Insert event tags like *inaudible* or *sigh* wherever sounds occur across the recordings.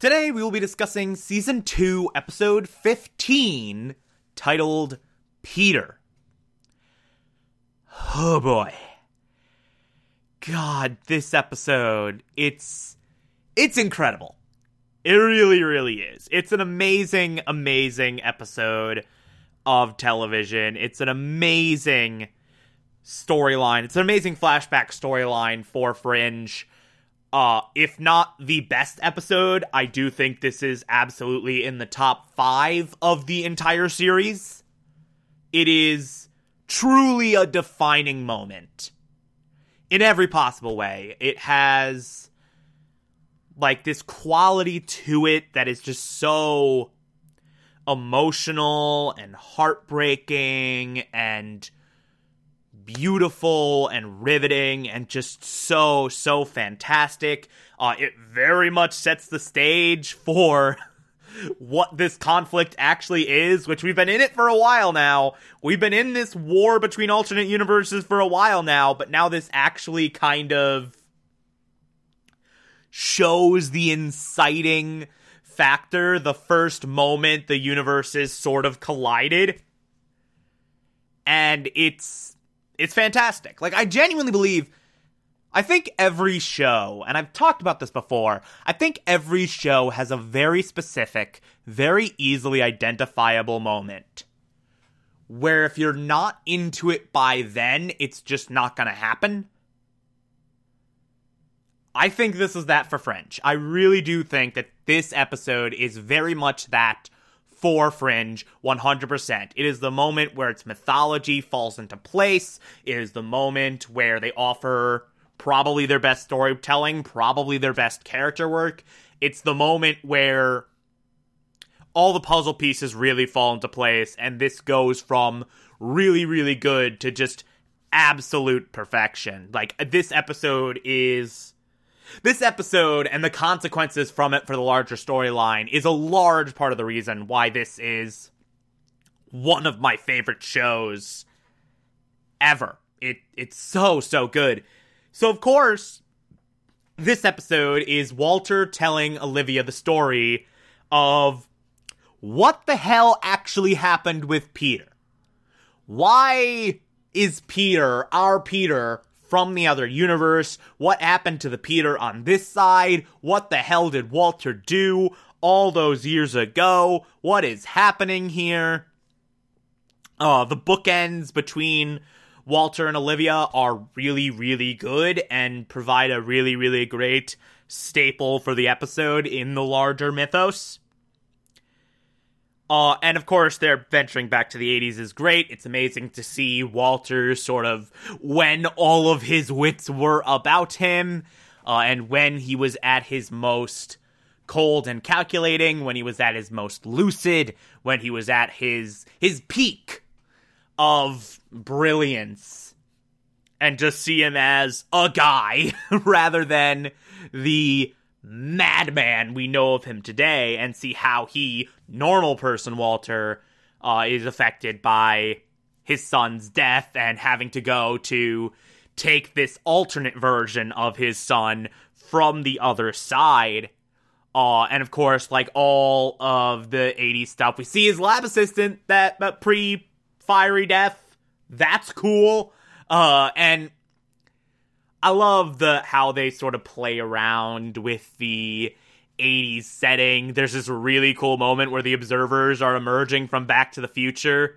Today we will be discussing season 2, episode 15, titled Peter. Oh boy. God, this episode, it's it's incredible. It really really is. It's an amazing amazing episode of television. It's an amazing storyline. It's an amazing flashback storyline for Fringe. Uh, if not the best episode, I do think this is absolutely in the top five of the entire series. It is truly a defining moment in every possible way. It has like this quality to it that is just so emotional and heartbreaking and beautiful and riveting and just so so fantastic. Uh, it very much sets the stage for *laughs* what this conflict actually is, which we've been in it for a while now. We've been in this war between alternate universes for a while now, but now this actually kind of shows the inciting factor the first moment the universes sort of collided. And it's it's fantastic. Like I genuinely believe I think every show, and I've talked about this before, I think every show has a very specific, very easily identifiable moment where if you're not into it by then, it's just not going to happen. I think this is that for Fringe. I really do think that this episode is very much that for Fringe 100%. It is the moment where its mythology falls into place. It is the moment where they offer probably their best storytelling, probably their best character work. It's the moment where all the puzzle pieces really fall into place, and this goes from really, really good to just absolute perfection. Like, this episode is this episode and the consequences from it for the larger storyline is a large part of the reason why this is one of my favorite shows ever. It it's so so good. So of course, this episode is Walter telling Olivia the story of what the hell actually happened with Peter. Why is Peter, our Peter, from the other universe? What happened to the Peter on this side? What the hell did Walter do all those years ago? What is happening here? Uh, the bookends between Walter and Olivia are really, really good and provide a really, really great staple for the episode in the larger mythos. Uh, and of course, they're venturing back to the 80s is great. It's amazing to see Walter sort of when all of his wits were about him, uh, and when he was at his most cold and calculating, when he was at his most lucid, when he was at his his peak of brilliance, and just see him as a guy *laughs* rather than the madman we know of him today and see how he, normal person Walter, uh, is affected by his son's death and having to go to take this alternate version of his son from the other side. Uh, and of course, like all of the 80s stuff, we see his lab assistant that, that pre fiery death. That's cool. Uh, and I love the how they sort of play around with the 80s setting. There's this really cool moment where the observers are emerging from Back to the Future.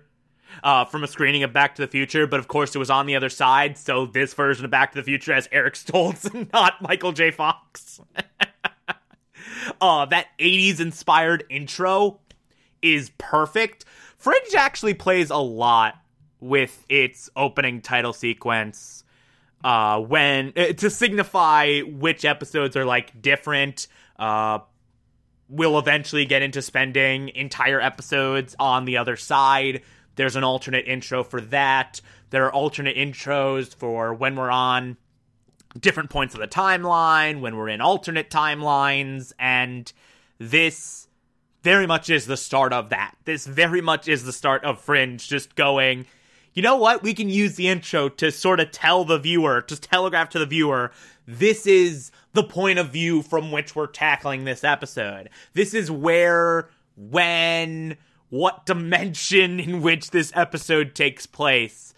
Uh, from a screening of Back to the Future, but of course it was on the other side, so this version of Back to the Future has Eric Stoltz and *laughs* not Michael J. Fox. *laughs* uh, that 80s inspired intro is perfect. Fringe actually plays a lot with its opening title sequence uh, when uh, to signify which episodes are like different. Uh, we'll eventually get into spending entire episodes on the other side. There's an alternate intro for that. There are alternate intros for when we're on different points of the timeline, when we're in alternate timelines, and this very much is the start of that. This very much is the start of Fringe just going, you know what? We can use the intro to sort of tell the viewer, to telegraph to the viewer, this is the point of view from which we're tackling this episode. This is where, when, what dimension *laughs* in which this episode takes place.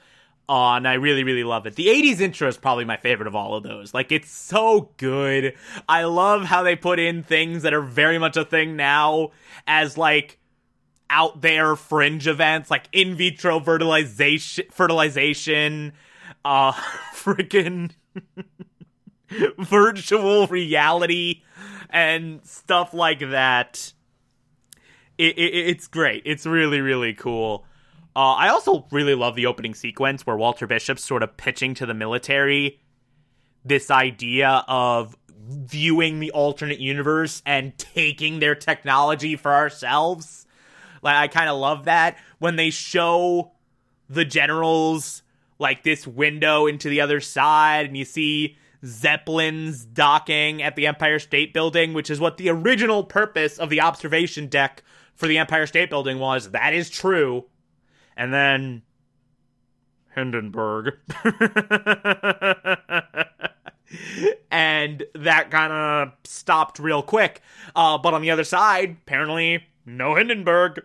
Uh, and I really, really love it. The 80s intro is probably my favorite of all of those. Like, it's so good. I love how they put in things that are very much a thing now as, like, out there fringe events, like in vitro fertilization, fertilization, uh, *laughs* freaking *laughs* virtual reality, and stuff like that. It, it, it's great. It's really, really cool. Uh, I also really love the opening sequence where Walter Bishop's sort of pitching to the military this idea of viewing the alternate universe and taking their technology for ourselves. Like, I kind of love that when they show the generals like this window into the other side and you see zeppelins docking at the Empire State Building, which is what the original purpose of the observation deck for the Empire State Building was. That is true and then Hindenburg. *laughs* and that kind of stopped real quick. Uh, but on the other side, apparently, no Hindenburg.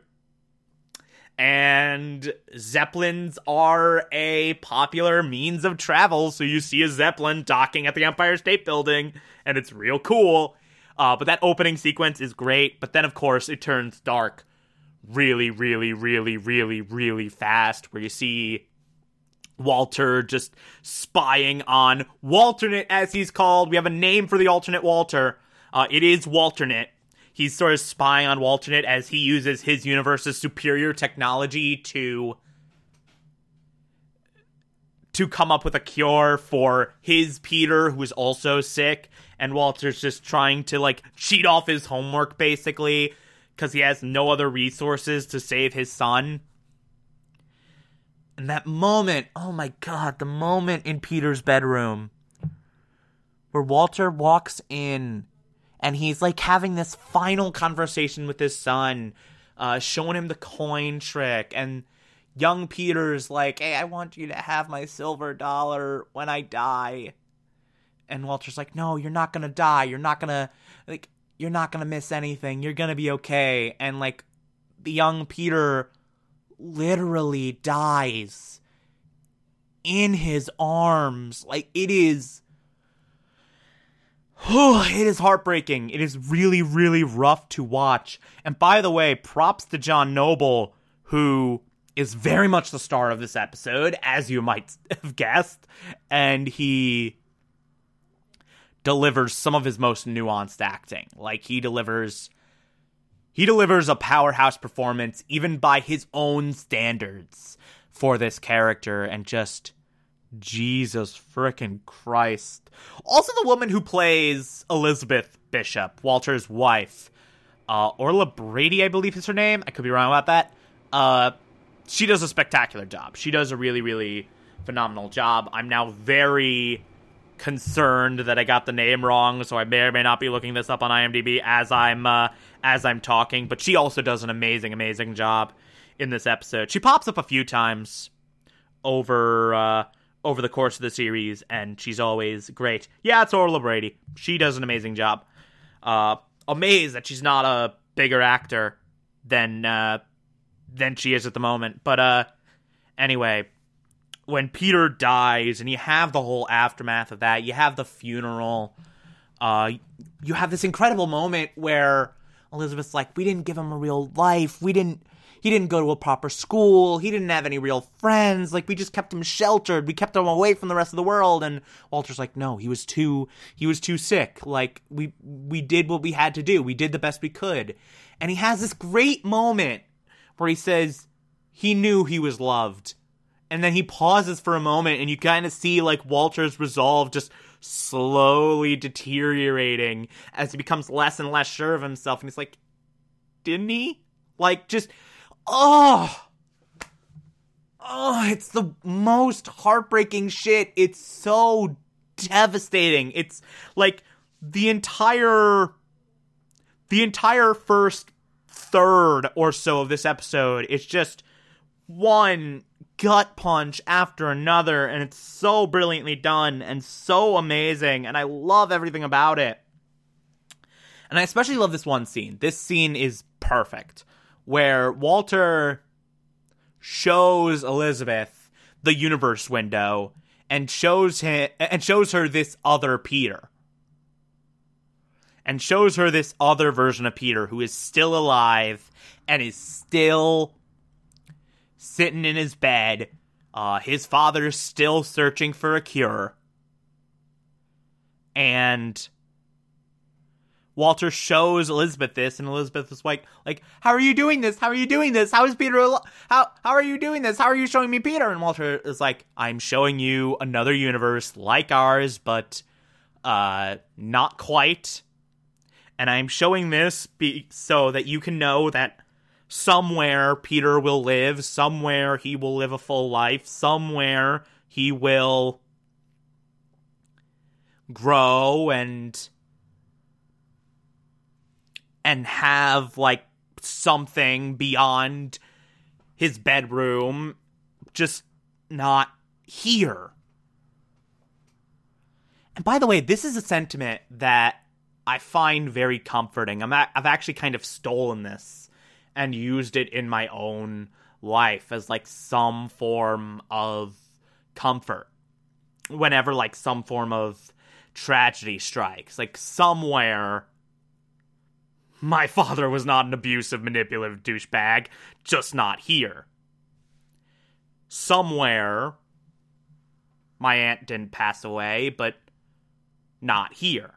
And Zeppelins are a popular means of travel, so you see a Zeppelin docking at the Empire State Building, and it's real cool. Uh, but that opening sequence is great, but then, of course, it turns dark really, really, really, really, really fast, where you see Walter just spying on Walternate, as he's called. We have a name for the alternate Walter. Uh, it is Walternate. He's sort of spying on Walternate as he uses his universe's superior technology to to come up with a cure for his Peter, who is also sick, and Walter's just trying to like cheat off his homework basically because he has no other resources to save his son. And that moment, oh my god, the moment in Peter's bedroom where Walter walks in and he's like having this final conversation with his son, uh, showing him the coin trick. And young Peter's like, hey, I want you to have my silver dollar when I die. And Walter's like, no, you're not gonna die. You're not gonna, like, you're not to miss anything. You're to be okay. And like the young Peter literally dies in his arms. Like it is it is heartbreaking. It is really really rough to watch. And by the way, props to John Noble who is very much the star of this episode as you might *laughs* have guessed and he delivers some of his most nuanced acting. Like he delivers he delivers a powerhouse performance even by his own standards for this character and just Jesus frickin' Christ. Also the woman who plays Elizabeth Bishop, Walter's wife. Uh, Orla Brady, I believe is her name. I could be wrong about that. Uh, she does a spectacular job. She does a really, really phenomenal job. I'm now very concerned that I got the name wrong, so I may or may not be looking this up on IMDb as I'm uh, as I'm talking. But she also does an amazing, amazing job in this episode. She pops up a few times over uh, over the course of the series, and she's always great. Yeah, it's Orla Brady. She does an amazing job. Uh, amazed that she's not a bigger actor than uh, than she is at the moment. But uh, anyway, when Peter dies and you have the whole aftermath of that, you have the funeral. Uh, you have this incredible moment where Elizabeth's like, "We didn't give him a real life. We didn't. He didn't go to a proper school. He didn't have any real friends. Like we just kept him sheltered. We kept him away from the rest of the world." And Walter's like, "No, he was too. He was too sick. Like we we did what we had to do. We did the best we could." And he has this great moment where he says he knew he was loved and then he pauses for a moment and you kind of see like Walter's resolve just slowly deteriorating as he becomes less and less sure of himself. And he's like, didn't he? Like, just, oh, oh, it's the most heartbreaking shit. It's so devastating. It's like the entire, the entire first third or so of this episode. It's just one gut punch after another, and it's so brilliantly done and so amazing, and I love everything about it. And I especially love this one scene. This scene is perfect, where Walter shows Elizabeth the universe window and shows him and shows her this other Peter. And shows her this other version of Peter who is still alive and is still sitting in his bed. Uh, his father's still searching for a cure. And Walter shows Elizabeth this, and Elizabeth is like, like, how are you doing this? How are you doing this? How is Peter? Al- how how are you doing this? How are you showing me Peter? And Walter is like, I'm showing you another universe like ours, but uh, not quite. And I'm showing this be- so that you can know that somewhere Peter will live, somewhere he will live a full life, somewhere he will grow and and have like something beyond his bedroom just not here. And by the way, this is a sentiment that I find very comforting. I'm a- I've actually kind of stolen this and used it in my own life as like some form of comfort whenever like some form of tragedy strikes like somewhere my father was not an abusive manipulative douchebag. Just not here. Somewhere my aunt didn't pass away but not here.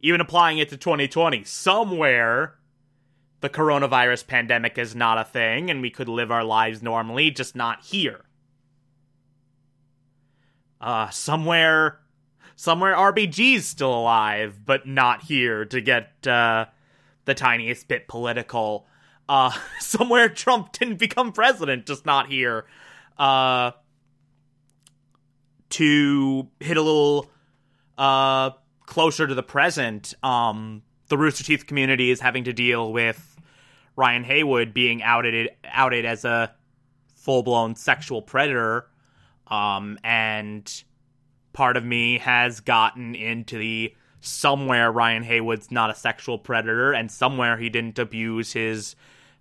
Even applying it to 2020, somewhere the coronavirus pandemic is not a thing and we could live our lives normally, just not here. Uh, somewhere, somewhere RBG's still alive, but not here to get, uh, the tiniest bit political. Uh, *laughs* somewhere Trump didn't become president, just not here. Uh, to hit a little, uh, closer to the present, um, the Rooster Teeth community is having to deal with Ryan Haywood being outed outed as a full blown sexual predator, um, and part of me has gotten into the somewhere Ryan Haywood's not a sexual predator, and somewhere he didn't abuse his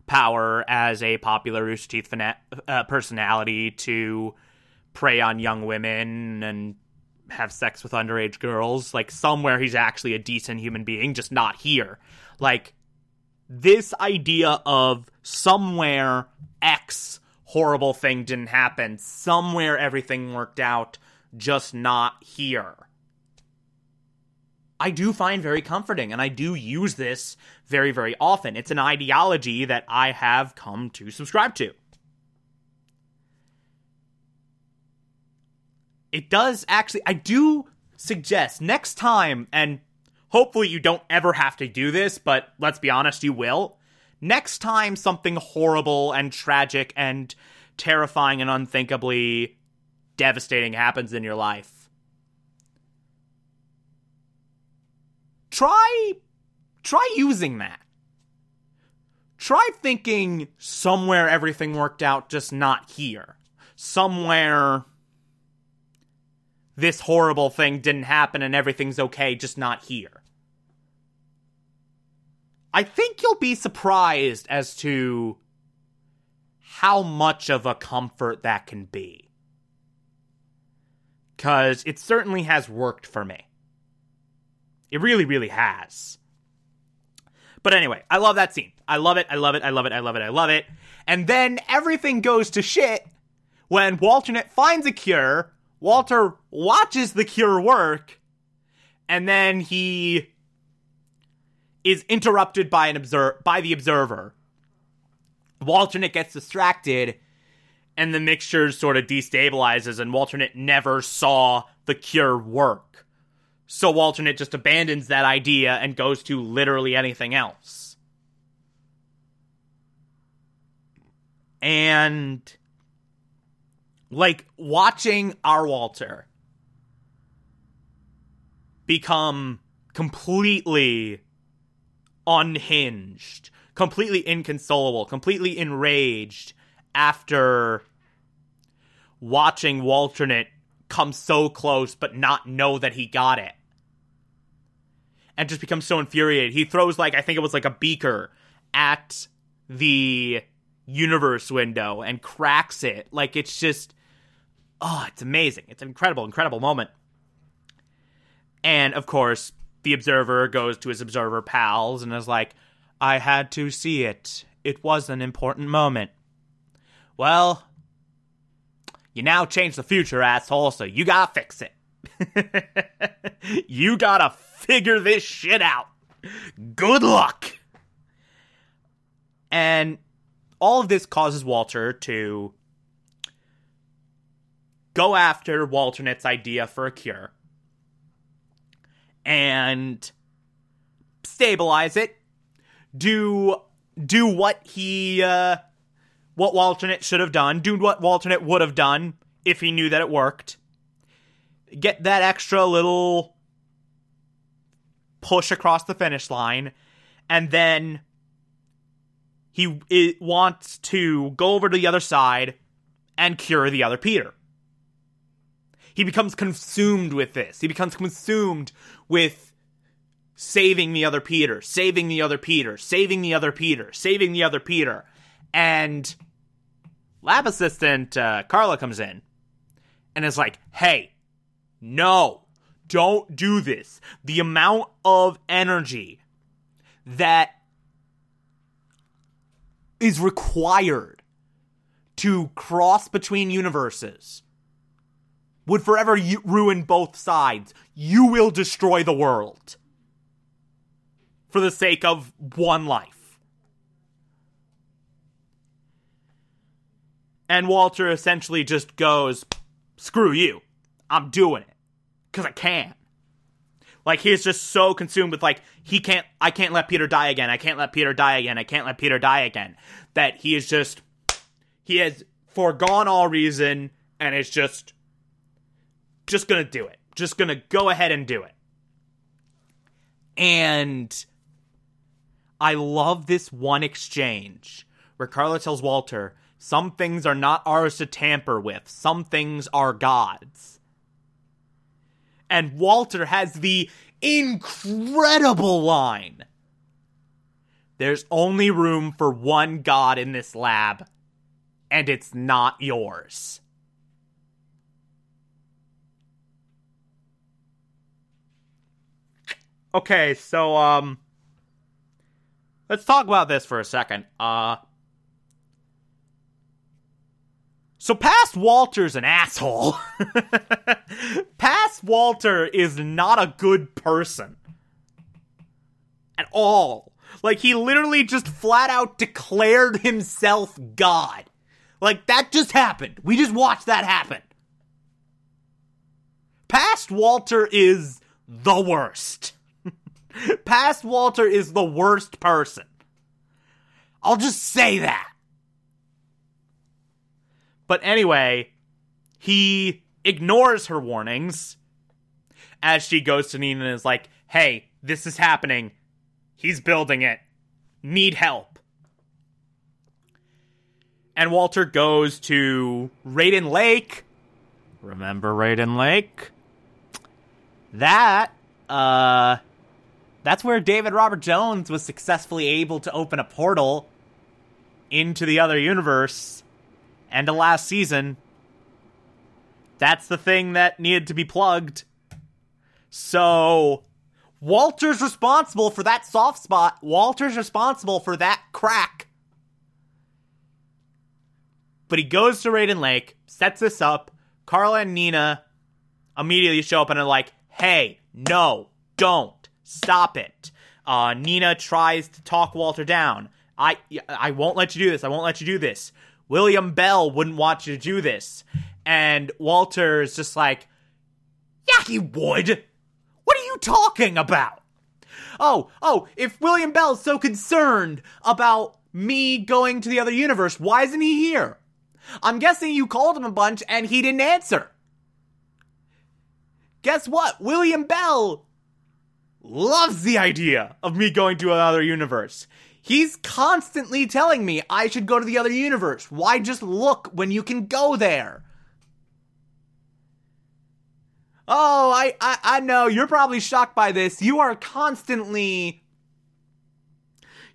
power as a popular Rooster Teeth uh, personality to prey on young women and have sex with underage girls. Like somewhere he's actually a decent human being, just not here. Like this idea of somewhere X horrible thing didn't happen, somewhere everything worked out, just not here. I do find very comforting, and I do use this very, very often. It's an ideology that I have come to subscribe to. it does actually, I do suggest next time, and hopefully you don't ever have to do this, but let's be honest, you will. Next time something horrible and tragic and terrifying and unthinkably devastating happens in your life, try try using that. Try thinking somewhere everything worked out, just not here. Somewhere this horrible thing didn't happen and everything's okay, just not here. I think you'll be surprised as to how much of a comfort that can be. Because it certainly has worked for me. It really, really has. But anyway, I love that scene. I love it, I love it, I love it, I love it, I love it. And then everything goes to shit when Walternate finds a cure Walter watches the cure work, and then he is interrupted by an observer by the observer. Walternate gets distracted, and the mixture sort of destabilizes, and Walternate never saw the cure work. So Walternate just abandons that idea and goes to literally anything else. And like watching our Walter become completely unhinged, completely inconsolable, completely enraged after watching Walternate come so close but not know that he got it. And just become so infuriated. He throws like I think it was like a beaker at the universe window and cracks it. Like it's just oh, it's amazing. It's an incredible, incredible moment. And of course, the observer goes to his observer pals and is like, I had to see it. It was an important moment. Well, you now change the future, asshole, so you gotta fix it. *laughs* you gotta figure this shit out. Good luck. And all of this causes Walter to go after Walternate's idea for a cure and stabilize it. Do do what he uh what Walternate should have done, do what Walternate would have done if he knew that it worked. Get that extra little push across the finish line and then he wants to go over to the other side and cure the other Peter. He becomes consumed with this. He becomes consumed with saving the other Peter, saving the other Peter, saving the other Peter, saving the other Peter. And lab assistant uh, Carla comes in and is like, hey, no, don't do this. The amount of energy that is required to cross between universes would forever ruin both sides. You will destroy the world for the sake of one life. And Walter essentially just goes, screw you. I'm doing it. Because I can. Like he's just so consumed with like he can't I can't let Peter die again. I can't let Peter die again. I can't let Peter die again. That he is just he has foregone all reason and is just just gonna do it. Just gonna go ahead and do it. And I love this one exchange where Carla tells Walter, some things are not ours to tamper with, some things are God's. And Walter has the incredible line There's only room for one God in this lab, and it's not yours. Okay, so um let's talk about this for a second. Uh So past Walter's an asshole. *laughs* past Walter is not a good person. At all. Like he literally just flat out declared himself God. Like that just happened. We just watched that happen. Past Walter is the worst. *laughs* Past Walter is the worst person. I'll just say that. But anyway, he ignores her warnings as she goes to Nina and is like, hey, this is happening. He's building it. Need help. And Walter goes to Reiden Lake. Remember Reiden Lake? That, uh, that's where David Robert Jones was successfully able to open a portal into the other universe and to last season. That's the thing that needed to be plugged. So, Walter's responsible for that soft spot. Walter's responsible for that crack. But he goes to Reiden Lake, sets this up. Carla and Nina immediately show up and are like, hey, no, don't. Stop it. Uh, Nina tries to talk Walter down. I I won't let you do this. I won't let you do this. William Bell wouldn't want you to do this. And Walter is just like, Yeah, he would. What are you talking about? Oh, oh, if William Bell's so concerned about me going to the other universe, why isn't he here? I'm guessing you called him a bunch and he didn't answer. Guess what? William Bell loves the idea of me going to another universe. He's constantly telling me I should go to the other universe. Why just look when you can go there? Oh, I, I, I know. You're probably shocked by this. You are constantly.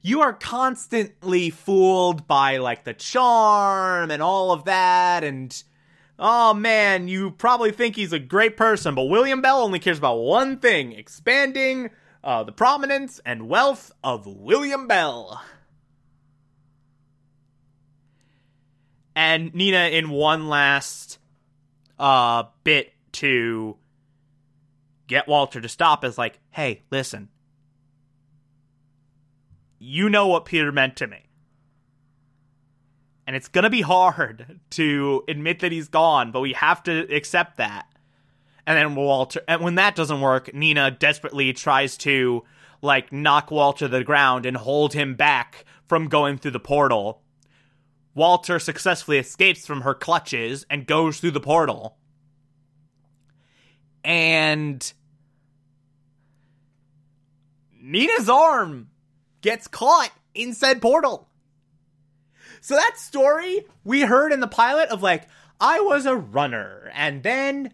You are constantly fooled by, like, the charm and all of that, and. Oh man, you probably think he's a great person, but William Bell only cares about one thing expanding uh, the prominence and wealth of William Bell. And Nina, in one last uh, bit to get Walter to stop, is like, hey, listen. You know what Peter meant to me. And it's going to be hard *laughs* to admit that he's gone, but we have to accept that. And then Walter, and when that doesn't work, Nina desperately tries to like knock Walter to the ground and hold him back from going through the portal. Walter successfully escapes from her clutches and goes through the portal. And Nina's arm gets caught in said portal. So that story we heard in the pilot of like, I was a runner and then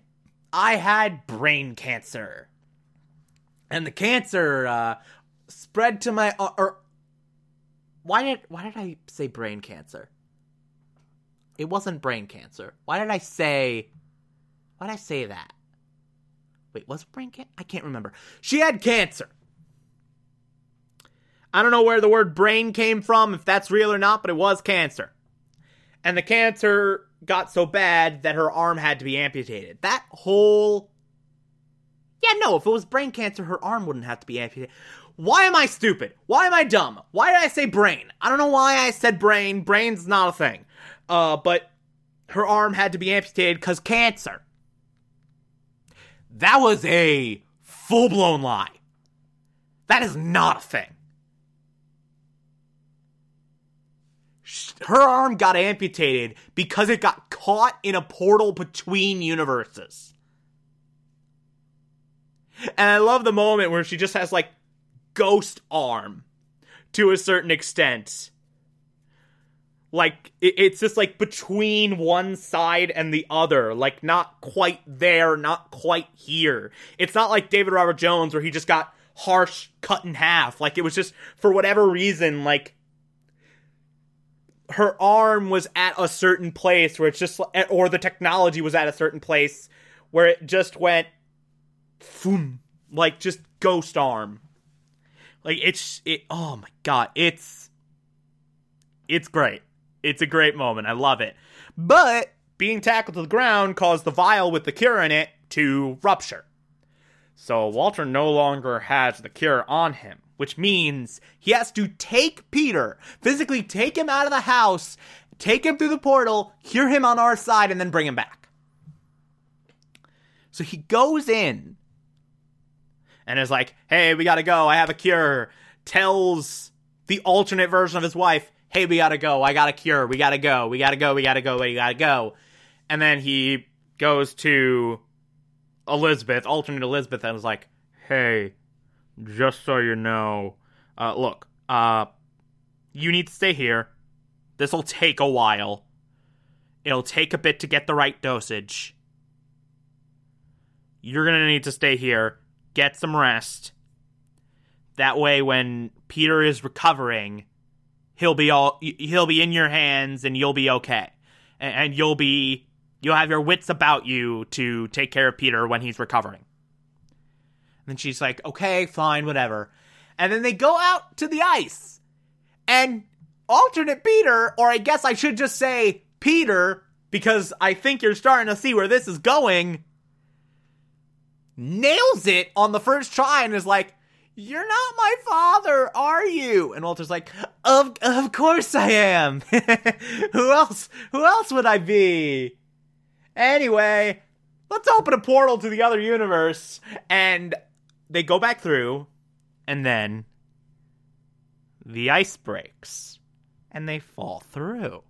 I had brain cancer. And the cancer uh, spread to my uh, or why did why did I say brain cancer? It wasn't brain cancer. Why did I say why did I say that? Wait, was brain cancer? I can't remember. She had cancer. I don't know where the word brain came from, if that's real or not, but it was cancer. And the cancer got so bad that her arm had to be amputated. That whole. Yeah, no, if it was brain cancer, her arm wouldn't have to be amputated. Why am I stupid? Why am I dumb? Why did I say brain? I don't know why I said brain. Brain's not a thing. Uh, but her arm had to be amputated because cancer. That was a full blown lie. That is not a thing. Her arm got amputated because it got caught in a portal between universes. And I love the moment where she just has like ghost arm to a certain extent. Like it's just like between one side and the other, like not quite there, not quite here. It's not like David Robert Jones where he just got harsh cut in half. Like it was just for whatever reason like her arm was at a certain place where it's just eh, or the technology was at a certain place where it just went boom like just ghost arm. Like it's it oh my god it's it's great. It's a great moment. I love it. But being tackled to the ground caused the vial with the cure in it to rupture. So walter no longer has the cure on him which means he has to take Peter, physically take him out of the house, take him through the portal, cure him on our side, and then bring him back. So he goes in and is like, hey, we gotta go, I have a cure. Tells the alternate version of his wife, hey, we gotta go, I got a cure, we gotta go, we gotta go, we gotta go, we gotta go. And then he goes to Elizabeth, alternate Elizabeth, and is like, hey, just so you know, uh, look, uh, you need to stay here. This'll take a while. It'll take a bit to get the right dosage. You're gonna need to stay here, get some rest. That way, when Peter is recovering, he'll be all he'll be in your hands, and you'll be okay, and you'll be you'll have your wits about you to take care of Peter when he's recovering. And she's like, okay, fine, whatever. And then they go out to the ice. And alternate Peter, or I guess I should just say Peter, because I think you're starting to see where this is going, nails it on the first try and is like, You're not my father, are you? And Walter's like, Of of course I am. *laughs* who else who else would I be? Anyway, let's open a portal to the other universe. And they go back through, and then the ice breaks, and they fall through.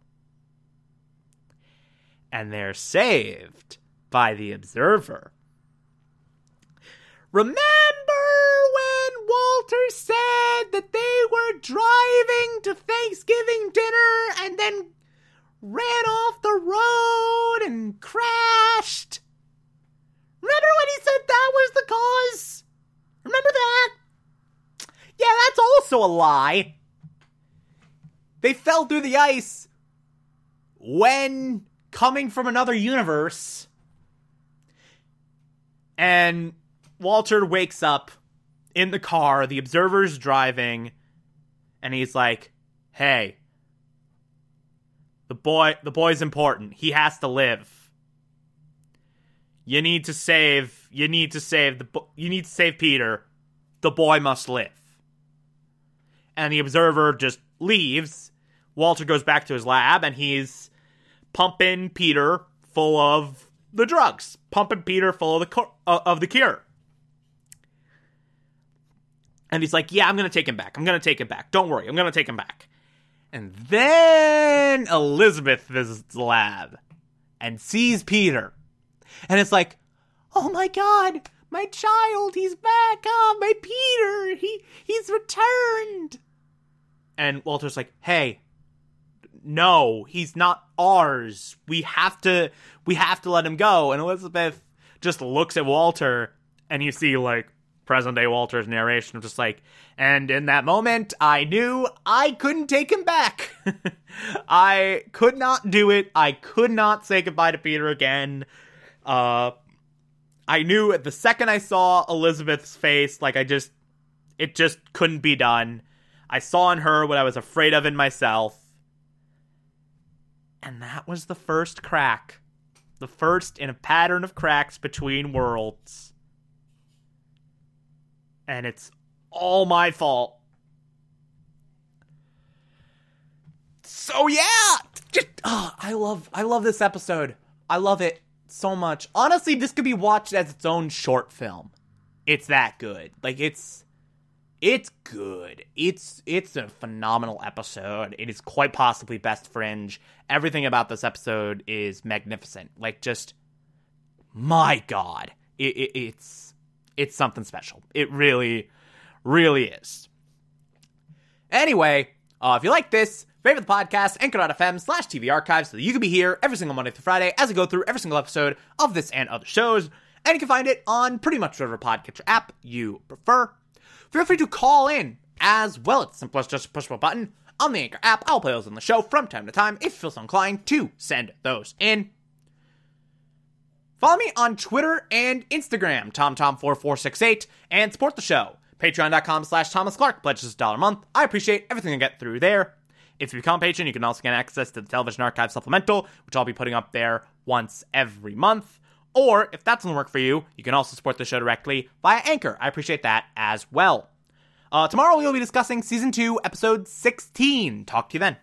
And they're saved by the observer. Remember when Walter said that they were driving to Thanksgiving dinner and then ran off the road and crashed? Remember when he said that was the cause? Remember that? Yeah, that's also a lie. They fell through the ice when coming from another universe. And Walter wakes up in the car, the observer's driving, and he's like, "Hey, the boy the boy's important. He has to live. You need to save you need to save the you need to save Peter. The boy must live." And the observer just leaves. Walter goes back to his lab and he's pumping Peter full of the drugs, pumping Peter full of the uh, of the cure. And he's like, "Yeah, I'm going to take him back. I'm going to take him back. Don't worry. I'm going to take him back." And then Elizabeth visits the lab and sees Peter. And it's like, "Oh my god, my child, he's back. Oh, my Peter, he he's returned." And Walter's like, "Hey, no, he's not ours. We have to we have to let him go. And Elizabeth just looks at Walter and you see like present day Walter's narration of just like, and in that moment I knew I couldn't take him back. *laughs* I could not do it. I could not say goodbye to Peter again. Uh I knew the second I saw Elizabeth's face, like I just it just couldn't be done. I saw in her what I was afraid of in myself and that was the first crack. The first in a pattern of cracks between worlds. And it's all my fault. So yeah, just oh, I love I love this episode. I love it so much. Honestly, this could be watched as its own short film. It's that good. Like it's it's good. It's it's a phenomenal episode. It is quite possibly best fringe. Everything about this episode is magnificent. Like just my god. It, it, it's it's something special. It really really is. Anyway, uh, if you like this, favorite the podcast, anchor.fm slash TV archives so that you can be here every single Monday through Friday as I go through every single episode of this and other shows. And you can find it on pretty much whatever podcatcher app you prefer feel free to call in as well. It's simple as just a push a button on the Anchor app. I'll play those on the show from time to time if you feel so inclined to send those in. Follow me on Twitter and Instagram, TomTom4468, and support the show. Patreon.com slash Thomas Clark pledges a dollar a month. I appreciate everything I get through there. If you become a patron, you can also get access to the Television Archive Supplemental, which I'll be putting up there once every month. Or if that doesn't work for you, you can also support the show directly via Anchor. I appreciate that as well. Uh, tomorrow we will be discussing season 2, episode 16. Talk to you then.